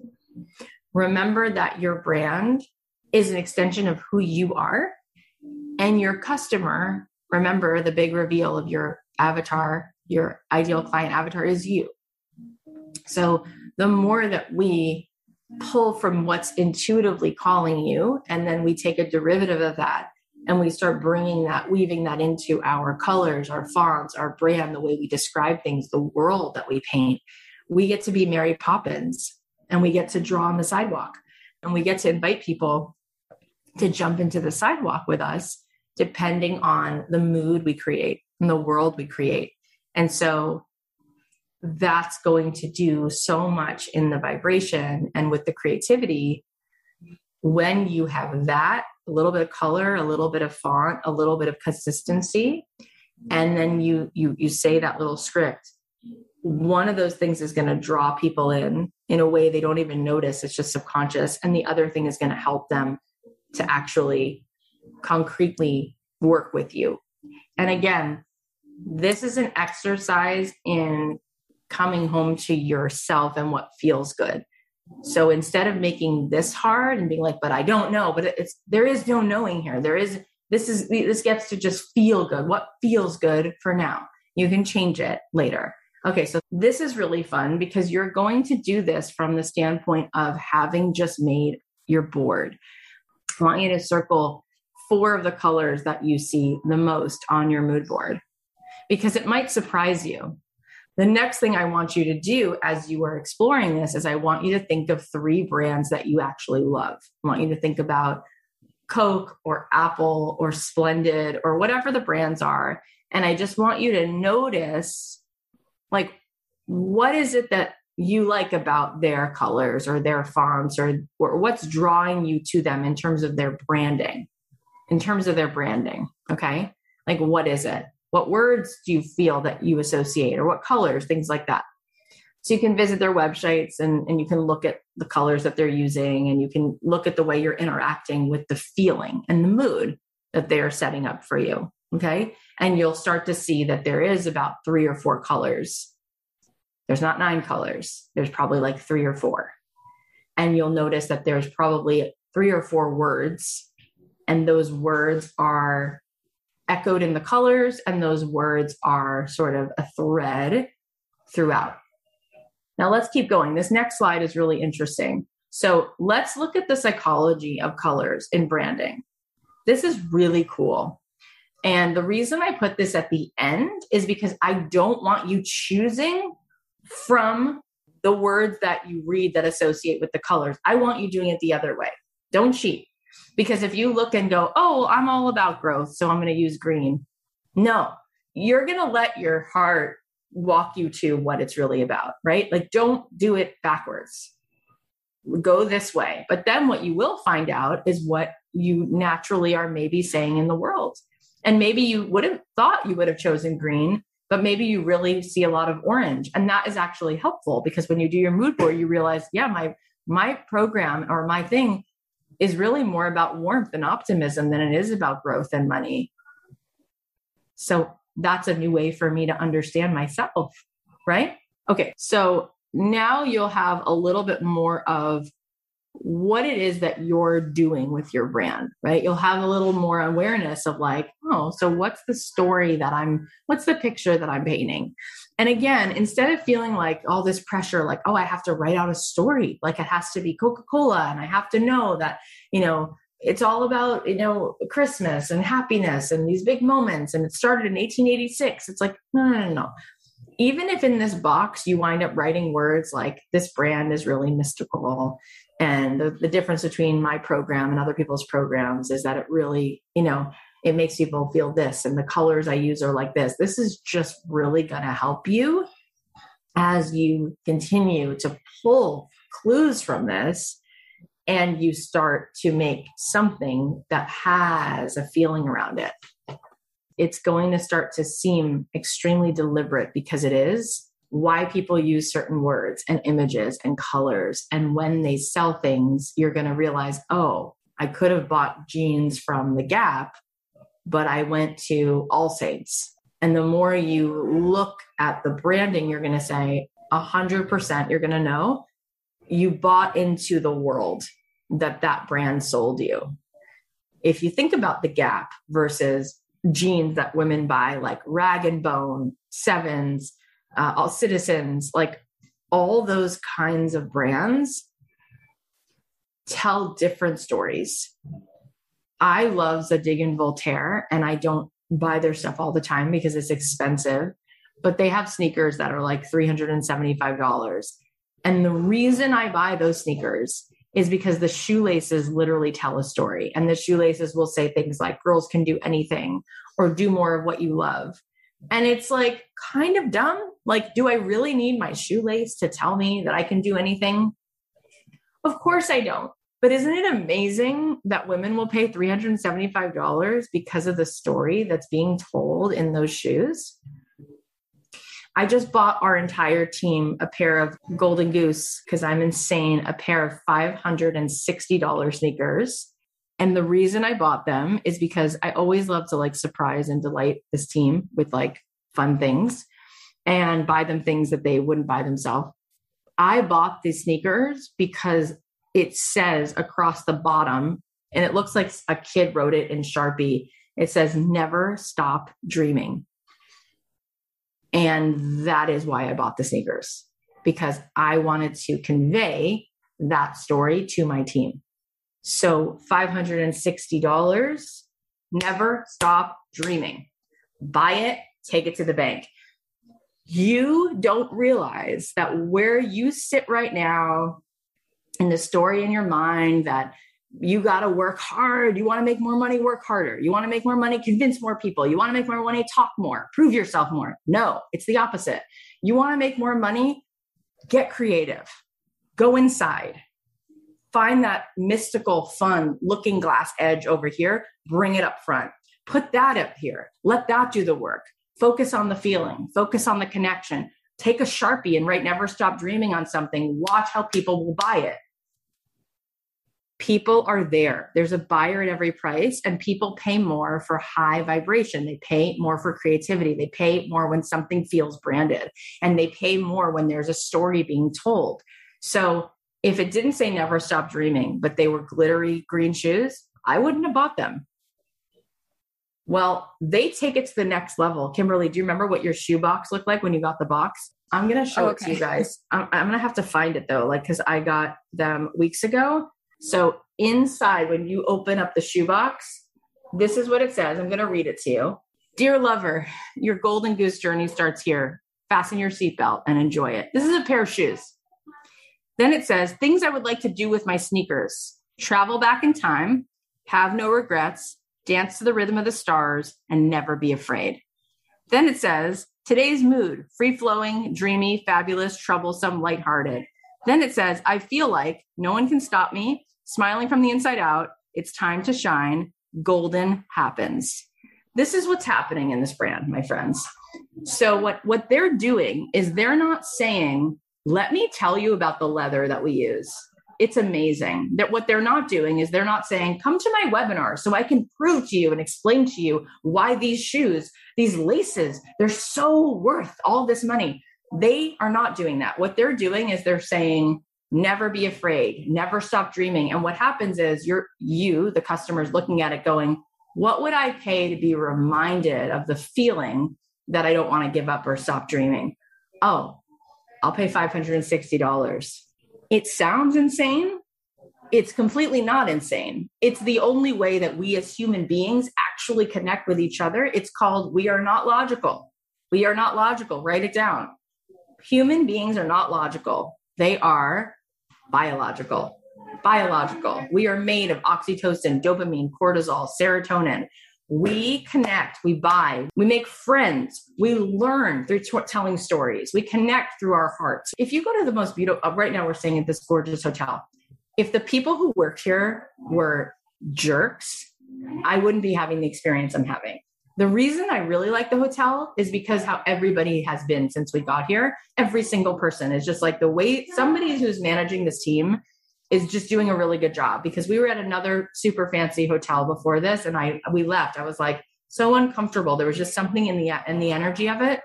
Remember that your brand is an extension of who you are, and your customer, remember the big reveal of your avatar, your ideal client avatar is you. So the more that we pull from what's intuitively calling you, and then we take a derivative of that and we start bringing that weaving that into our colors our fonts our brand the way we describe things the world that we paint we get to be mary poppins and we get to draw on the sidewalk and we get to invite people to jump into the sidewalk with us depending on the mood we create and the world we create. And so that's going to do so much in the vibration and with the creativity. When you have that a little bit of color, a little bit of font, a little bit of consistency, and then you you you say that little script. One of those things is going to draw people in in a way they don't even notice. It's just subconscious, and the other thing is going to help them to actually concretely work with you. And again, this is an exercise in coming home to yourself and what feels good. So instead of making this hard and being like, but I don't know, but it's there is no knowing here. There is this is this gets to just feel good. What feels good for now? You can change it later. Okay, so this is really fun because you're going to do this from the standpoint of having just made your board. I want you to circle four of the colors that you see the most on your mood board because it might surprise you. The next thing I want you to do as you are exploring this is I want you to think of three brands that you actually love. I want you to think about Coke or Apple or Splendid or whatever the brands are. And I just want you to notice like, what is it that you like about their colors or their fonts or, or what's drawing you to them in terms of their branding? In terms of their branding, okay? Like, what is it? What words do you feel that you associate or what colors, things like that? So you can visit their websites and, and you can look at the colors that they're using and you can look at the way you're interacting with the feeling and the mood that they're setting up for you. Okay. And you'll start to see that there is about three or four colors. There's not nine colors, there's probably like three or four. And you'll notice that there's probably three or four words. And those words are echoed in the colors, and those words are sort of a thread throughout. Now let's keep going. This next slide is really interesting. So let's look at the psychology of colors in branding. This is really cool. And the reason I put this at the end is because I don't want you choosing from the words that you read that associate with the colors. I want you doing it the other way. Don't cheat. Because if you look and go, oh, I'm all about growth, so I'm going to use green. No, you're going to let your heart walk you to what it's really about, right? Like, don't do it backwards. Go this way. But then what you will find out is what you naturally are maybe saying in the world. And maybe you would have thought you would have chosen green, but maybe you really see a lot of orange. And that is actually helpful because when you do your mood board, you realize, yeah, my my program or my thing is really more about warmth and optimism than it is about growth and money. So that's a new way for me to understand myself, right? Okay, so now you'll have a little bit more of what it is that you're doing with your brand, right? You'll have a little more awareness of like, oh, so what's the story that I'm, what's the picture that I'm painting? And again, instead of feeling like all this pressure, like, oh, I have to write out a story, like it has to be Coca Cola and I have to know that, you know, it's all about, you know, Christmas and happiness and these big moments. And it started in 1886. It's like, no, no, no, no. Even if in this box you wind up writing words like this brand is really mystical and the, the difference between my program and other people's programs is that it really, you know, it makes people feel this and the colors I use are like this. This is just really going to help you as you continue to pull clues from this and you start to make something that has a feeling around it. It's going to start to seem extremely deliberate because it is why people use certain words and images and colors. And when they sell things, you're going to realize, oh, I could have bought jeans from the Gap, but I went to All Saints. And the more you look at the branding, you're going to say, 100% you're going to know you bought into the world that that brand sold you. If you think about the Gap versus jeans that women buy, like Rag and Bone, Sevens, uh, all citizens, like all those kinds of brands tell different stories. I love Zadig and Voltaire, and I don't buy their stuff all the time because it's expensive, but they have sneakers that are like $375. And the reason I buy those sneakers is because the shoelaces literally tell a story. And the shoelaces will say things like, girls can do anything or do more of what you love. And it's like kind of dumb. Like, do I really need my shoelace to tell me that I can do anything? Of course I don't. But isn't it amazing that women will pay $375 because of the story that's being told in those shoes? I just bought our entire team a pair of Golden Goose because I'm insane, a pair of $560 sneakers and the reason I bought them is because I always love to like surprise and delight this team with like fun things and buy them things that they wouldn't buy themselves. I bought these sneakers because it says across the bottom, and it looks like a kid wrote it in Sharpie. It says, never stop dreaming. And that is why I bought the sneakers because I wanted to convey that story to my team. So $560, never stop dreaming. Buy it, take it to the bank. You don't realize that where you sit right now in the story in your mind that you got to work hard. You want to make more money, work harder. You want to make more money, convince more people. You want to make more money, talk more, prove yourself more. No, it's the opposite. You want to make more money, get creative, go inside, find that mystical, fun looking glass edge over here, bring it up front. Put that up here. Let that do the work. Focus on the feeling, focus on the connection. Take a Sharpie and write never stop dreaming on something. Watch how people will buy it. People are there. There's a buyer at every price, and people pay more for high vibration. They pay more for creativity. They pay more when something feels branded, and they pay more when there's a story being told. So if it didn't say never stop dreaming, but they were glittery green shoes, I wouldn't have bought them. Well, they take it to the next level. Kimberly, do you remember what your shoe box looked like when you got the box? I'm going to show oh, okay. it to you guys. I'm, I'm going to have to find it though, like, because I got them weeks ago. So, inside, when you open up the shoe box, this is what it says. I'm going to read it to you. Dear lover, your golden goose journey starts here. Fasten your seatbelt and enjoy it. This is a pair of shoes. Then it says things I would like to do with my sneakers travel back in time, have no regrets, dance to the rhythm of the stars, and never be afraid. Then it says today's mood free flowing, dreamy, fabulous, troublesome, lighthearted. Then it says, I feel like no one can stop me, smiling from the inside out. It's time to shine. Golden happens. This is what's happening in this brand, my friends. So what what they're doing is they're not saying, "Let me tell you about the leather that we use." It's amazing. That what they're not doing is they're not saying, "Come to my webinar so I can prove to you and explain to you why these shoes, these laces, they're so worth all this money." They are not doing that. What they're doing is they're saying, never be afraid, never stop dreaming. And what happens is you're you, the customers looking at it going, what would I pay to be reminded of the feeling that I don't want to give up or stop dreaming? Oh, I'll pay $560. It sounds insane. It's completely not insane. It's the only way that we as human beings actually connect with each other. It's called we are not logical. We are not logical. Write it down human beings are not logical, they are biological. Biological. We are made of oxytocin, dopamine, cortisol, serotonin. We connect, we buy, we make friends, we learn through t- telling stories, we connect through our hearts. If you go to the most beautiful, uh, right now we're staying at this gorgeous hotel. If the people who worked here were jerks, I wouldn't be having the experience I'm having. The reason I really like the hotel is because how everybody has been since we got here. Every single person is just like the way somebody who's managing this team is just doing a really good job because we were at another super fancy hotel before this and I we left. I was like so uncomfortable. There was just something in the in the energy of it.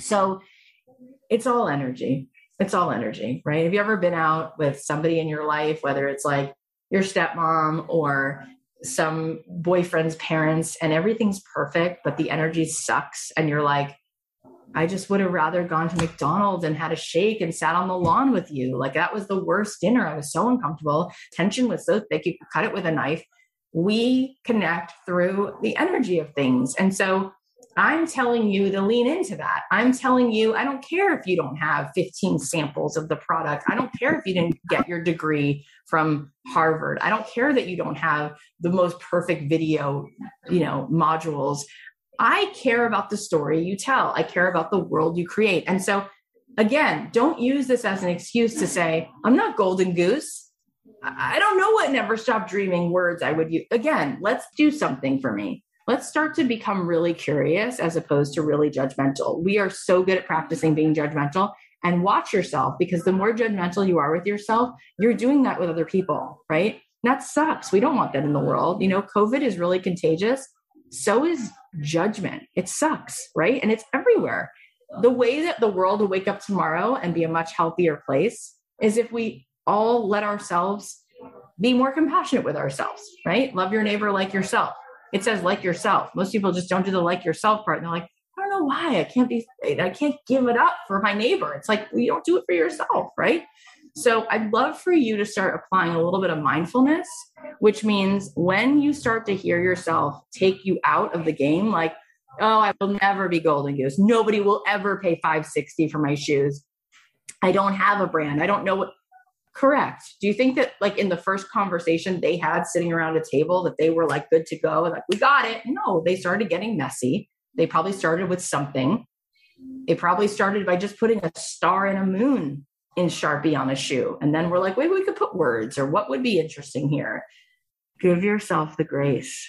So it's all energy. It's all energy, right? Have you ever been out with somebody in your life, whether it's like your stepmom or some boyfriend's parents and everything's perfect, but the energy sucks. And you're like, I just would have rather gone to McDonald's and had a shake and sat on the lawn with you. Like that was the worst dinner. I was so uncomfortable. Tension was so thick, you could cut it with a knife. We connect through the energy of things. And so I'm telling you to lean into that. I'm telling you, I don't care if you don't have 15 samples of the product. I don't care if you didn't get your degree from Harvard. I don't care that you don't have the most perfect video, you know, modules. I care about the story you tell. I care about the world you create. And so again, don't use this as an excuse to say, I'm not golden goose. I don't know what never stop dreaming words I would use. Again, let's do something for me let's start to become really curious as opposed to really judgmental. We are so good at practicing being judgmental and watch yourself because the more judgmental you are with yourself, you're doing that with other people, right? That sucks. We don't want that in the world. You know, COVID is really contagious. So is judgment. It sucks, right? And it's everywhere. The way that the world will wake up tomorrow and be a much healthier place is if we all let ourselves be more compassionate with ourselves, right? Love your neighbor like yourself it says like yourself. Most people just don't do the like yourself part. And they're like, I don't know why I can't be, I can't give it up for my neighbor. It's like, you don't do it for yourself, right? So I'd love for you to start applying a little bit of mindfulness, which means when you start to hear yourself take you out of the game, like, oh, I will never be golden goose. Nobody will ever pay 560 for my shoes. I don't have a brand. I don't know what Correct. Do you think that like in the first conversation they had sitting around a table that they were like good to go and like we got it? No, they started getting messy. They probably started with something. They probably started by just putting a star and a moon in Sharpie on a shoe. And then we're like, maybe we could put words or what would be interesting here? Give yourself the grace.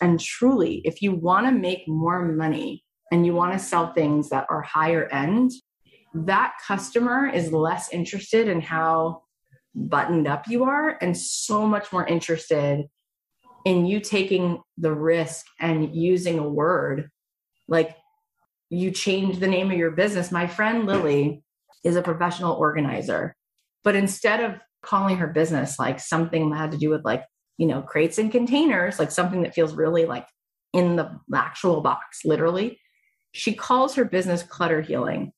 And truly, if you want to make more money and you want to sell things that are higher end, that customer is less interested in how buttoned up you are and so much more interested in you taking the risk and using a word like you change the name of your business. My friend Lily is a professional organizer, but instead of calling her business like something that had to do with like, you know, crates and containers, like something that feels really like in the actual box, literally, she calls her business clutter healing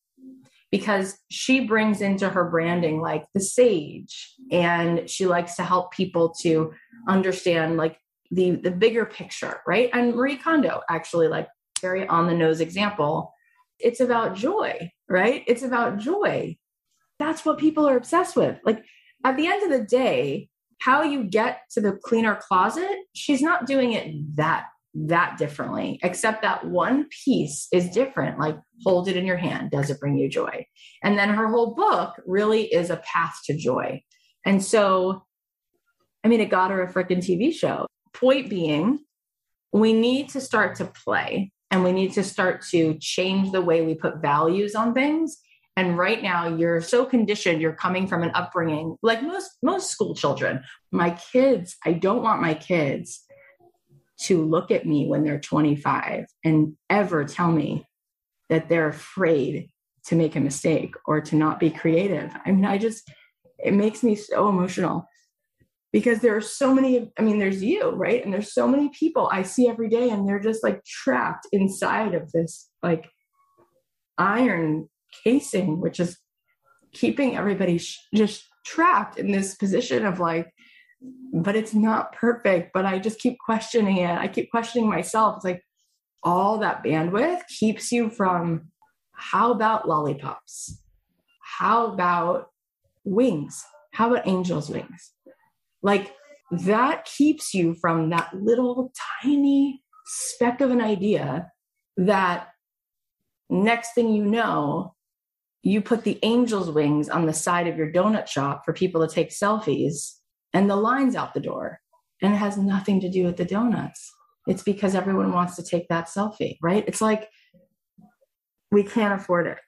because she brings into her branding like the sage and she likes to help people to understand like the the bigger picture right? And marie kondo actually like very on the nose example. It's about joy right? It's about joy. That's what people are obsessed with. Like at the end of the day, how you get to the cleaner closet, she's not doing it that that differently, except that one piece is different. Like hold it in your hand. Does it bring you joy? And then her whole book really is a path to joy. And so, I mean, it got her a freaking TV show. Point being, we need to start to play and we need to start to change the way we put values on things and right now you're so conditioned you're coming from an upbringing like most most school children my kids i don't want my kids to look at me when they're 25 and ever tell me that they're afraid to make a mistake or to not be creative. I mean i just it makes me so emotional because there are so many i mean there's you right? And there's so many people i see every day and they're just like trapped inside of this like iron casing which is keeping everybody sh- just trapped in this position of like but it's not perfect but i just keep questioning it. I keep questioning myself. It's like all that bandwidth keeps you from how about lollipops? How about wings? How about angels wings? Like that keeps you from that little tiny speck of an idea that next thing you know, you put the angel's wings on the side of your donut shop for people to take selfies and the line's out the door. And it has nothing to do with the donuts. It's because everyone wants to take that selfie, right? It's like we can't afford it.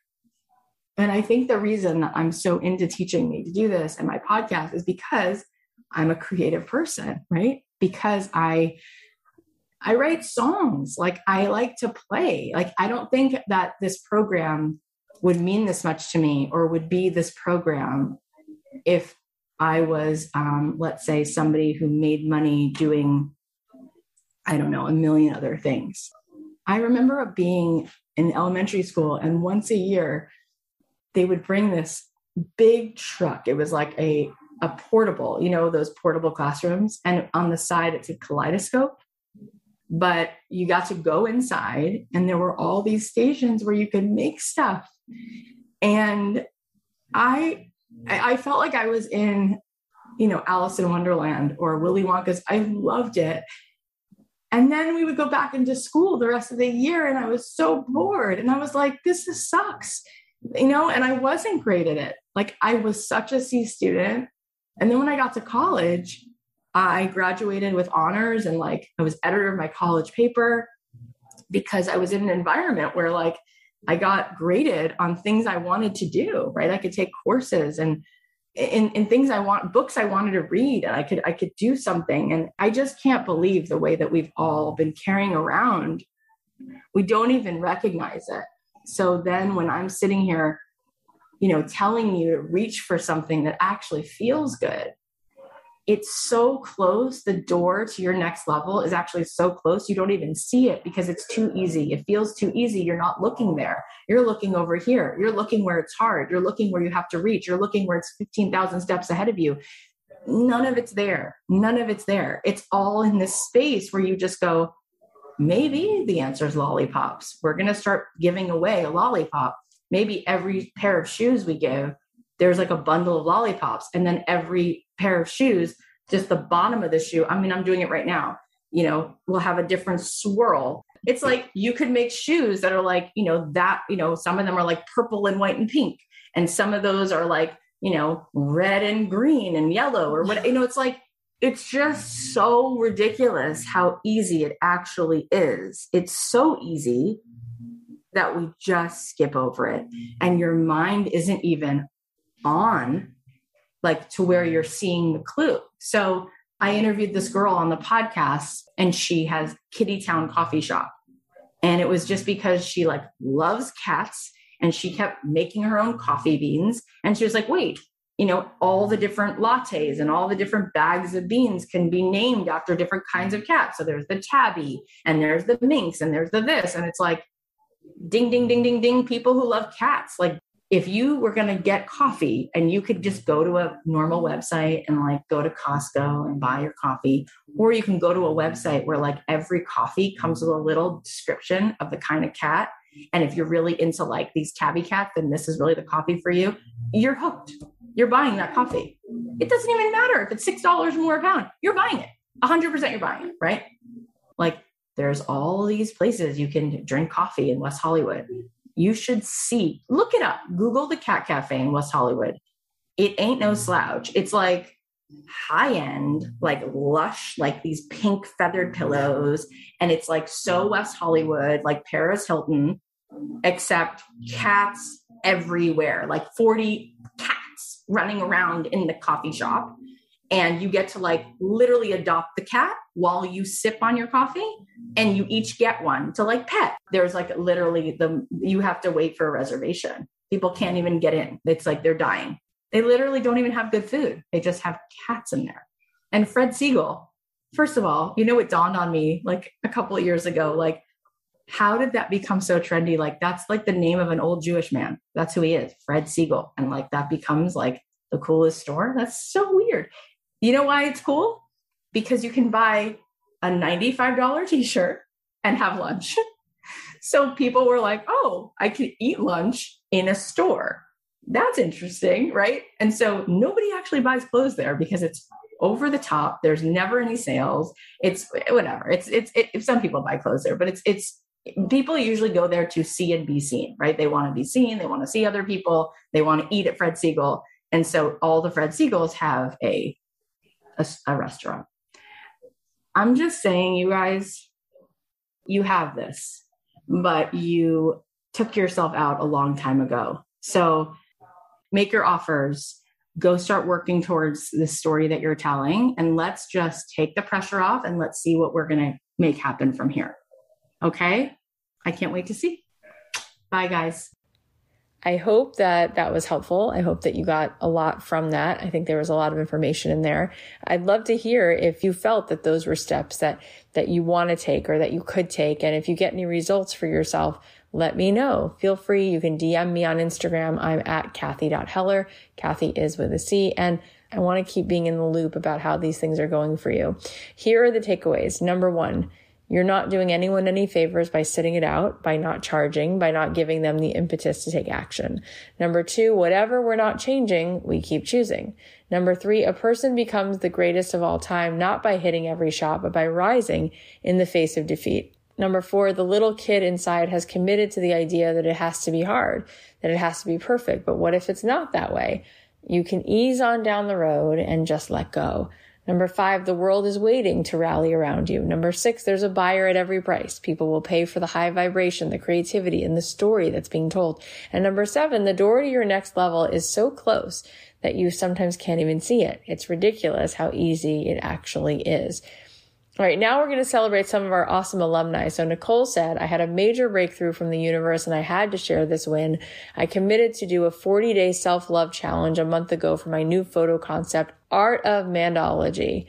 And I think the reason that I'm so into teaching me to do this and my podcast is because I'm a creative person, right? Because I I write songs, like I like to play. Like I don't think that this program would mean this much to me or would be this program if I was um, let's say somebody who made money doing I don't know, a million other things. I remember being in elementary school and once a year they would bring this big truck. It was like a a portable, you know, those portable classrooms. And on the side, it's a kaleidoscope. But you got to go inside, and there were all these stations where you could make stuff. And I, I felt like I was in, you know, Alice in Wonderland or Willy Wonka's. I loved it. And then we would go back into school the rest of the year, and I was so bored. And I was like, this is, sucks, you know, and I wasn't great at it. Like, I was such a C student. And then when I got to college, I graduated with honors and like I was editor of my college paper because I was in an environment where like I got graded on things I wanted to do, right? I could take courses and in, in things I want, books I wanted to read, and I could I could do something. And I just can't believe the way that we've all been carrying around. We don't even recognize it. So then when I'm sitting here you know, telling you to reach for something that actually feels good. It's so close. The door to your next level is actually so close. You don't even see it because it's too easy. It feels too easy. You're not looking there. You're looking over here. You're looking where it's hard. You're looking where you have to reach. You're looking where it's 15,000 steps ahead of you. None of it's there. None of it's there. It's all in this space where you just go, maybe the answer is lollipops. We're going to start giving away a lollipop maybe every pair of shoes we give, there's like a bundle of lollipops. And then every pair of shoes, just the bottom of the shoe, I mean, I'm doing it right now, you know, will have a different swirl. It's like you could make shoes that are like, you know, that, you know, some of them are like purple and white and pink. And some of those are like, you know, red and green and yellow or what, you know, it's like, it's just so ridiculous how easy it actually is. It's so easy that we just skip over it and your mind isn't even on like to where you're seeing the clue. So I interviewed this girl on the podcast and she has Kitty Town coffee shop. And it was just because she like loves cats and she kept making her own coffee beans and she was like, "Wait, you know, all the different lattes and all the different bags of beans can be named after different kinds of cats. So there's the tabby and there's the minx and there's the this and it's like ding, ding, ding, ding, ding, people who love cats. Like if you were going to get coffee and you could just go to a normal website and like go to Costco and buy your coffee, or you can go to a website where like every coffee comes with a little description of the kind of cat And if you're really into like these tabby cats, then this is really the coffee for you. You're hooked. You're buying that coffee. It doesn't even matter if it's $6 more a pound. You're buying it. 100% you're buying it, right? Like there's all these places you can drink coffee in West Hollywood. You should see, look it up. Google the Cat Cafe in West Hollywood. It ain't no mm. slouch. It's like high end, like lush, like these pink feathered mm. pillows. And it's like so mm. West Hollywood, like Paris Hilton, except cats everywhere, like 40 cats running around in the coffee shop. And you get to like literally adopt the cat while you sip on your coffee and you each get one to like pet. There's like literally the, you have to wait for a reservation. People can't even get in. It's like they're dying. They literally don't even have good food. They just have cats in there. And Fred Segal first of all, you know, it dawned on me like a couple of years ago, like, how did that become so trendy? Like, that's like the name of an old Jewish man. That's who he is, Fred Segal And like, that becomes like the coolest store. That's so weird. You know why it's cool? Because you can buy a $95 t shirt and have lunch. so people were like, oh, I can eat lunch in a store that's interesting, right? And so nobody actually buys clothes there because it's over the top. There's never any sales. It's whatever. It's it's it, some people buy clothes there, but it's it's people usually go there to see and be seen, right? They want to be seen. They want to see other people. They want to eat at Fred Segal, and so all the Fred Segals have a, a, a restaurant. I'm just saying, you guys, you have this, but you took yourself out a long time ago. So make your offers. Go start working towards the story that you're telling and let's just take the pressure off and let's see what we're going to make happen from here. Okay? I can't wait to see. Bye guys I hope that that was helpful. I hope that you got a lot from that. I think there was a lot of information in there. I'd love to hear if you felt that those were steps that, that you want to take or that you could take. And if you get any results for yourself, let me know. Feel free. You can DM me on Instagram. I'm at Cathy.Heller. Cathy is with a C. And I want to keep being in the loop about how these things are going for you. Here are the takeaways. Number one, you're not doing anyone any favors by sitting it out, by not charging, by not giving them the impetus to take action. Number two, whatever we're not changing, we keep choosing. Number three, a person becomes the greatest of all time, not by hitting every shot, but by rising in the face of defeat. Number four, the little kid inside has committed to the idea that it has to be hard, that it has to be perfect. But what if it's not that way? You can ease on down the road and just let go. Number five, the world is waiting to rally around you. Number six, there's a buyer at every price. People will pay for the high vibration, the creativity, and the story that's being told. And number seven, the door to your next level is so close that you sometimes can't even see it. It's ridiculous how easy it actually is. All right, now we're going to celebrate some of our awesome alumni. So Nicole said, I had a major breakthrough from the universe and I had to share this win. I committed to do a 40 day self love challenge a month ago for my new photo concept, Art of Mandology.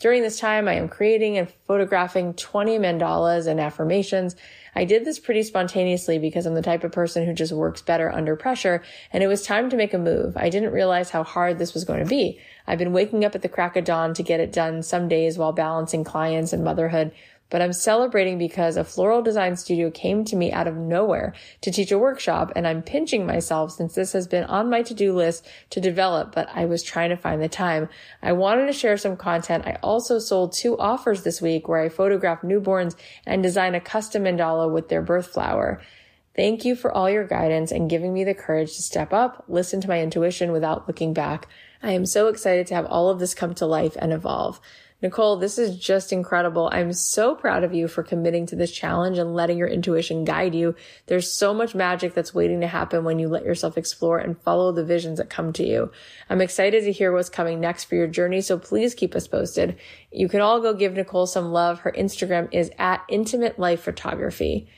During this time, I am creating and photographing 20 mandalas and affirmations. I did this pretty spontaneously because I'm the type of person who just works better under pressure, and it was time to make a move. I didn't realize how hard this was going to be. I've been waking up at the crack of dawn to get it done some days while balancing clients and motherhood, but I'm celebrating because a floral design studio came to me out of nowhere to teach a workshop and I'm pinching myself since this has been on my to-do list to develop, but I was trying to find the time. I wanted to share some content. I also sold two offers this week where I photograph newborns and design a custom mandala with their birth flower. Thank you for all your guidance and giving me the courage to step up, listen to my intuition without looking back. I am so excited to have all of this come to life and evolve. Nicole, this is just incredible. I'm so proud of you for committing to this challenge and letting your intuition guide you. There's so much magic that's waiting to happen when you let yourself explore and follow the visions that come to you. I'm excited to hear what's coming next for your journey, so please keep us posted. You can all go give Nicole some love. Her Instagram is at intimate life photography.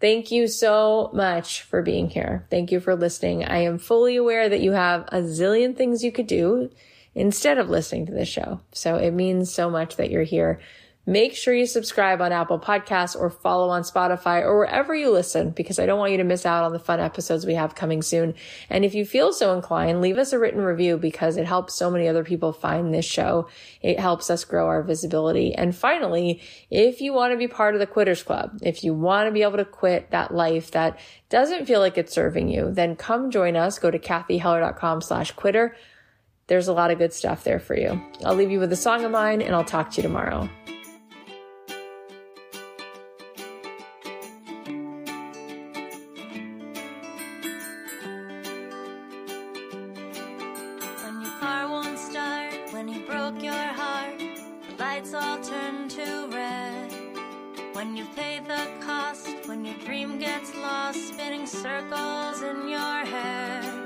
Thank you so much for being here. Thank you for listening. I am fully aware that you have a zillion things you could do instead of listening to this show. So it means so much that you're here. make sure you subscribe on Apple Podcasts or follow on Spotify or wherever you listen because I don't want you to miss out on the fun episodes we have coming soon. And if you feel so inclined, leave us a written review because it helps so many other people find this show. It helps us grow our visibility. And finally, if you want to be part of the Quitters Club, if you want to be able to quit that life that doesn't feel like it's serving you, then come join us. Go to cathyheller.com slash quitter. There's a lot of good stuff there for you. I'll leave you with a song of mine and I'll talk to you tomorrow. When your car won't start, when you broke your heart, the lights all turn to red. When you pay the cost, when your dream gets lost, spinning circles in your head.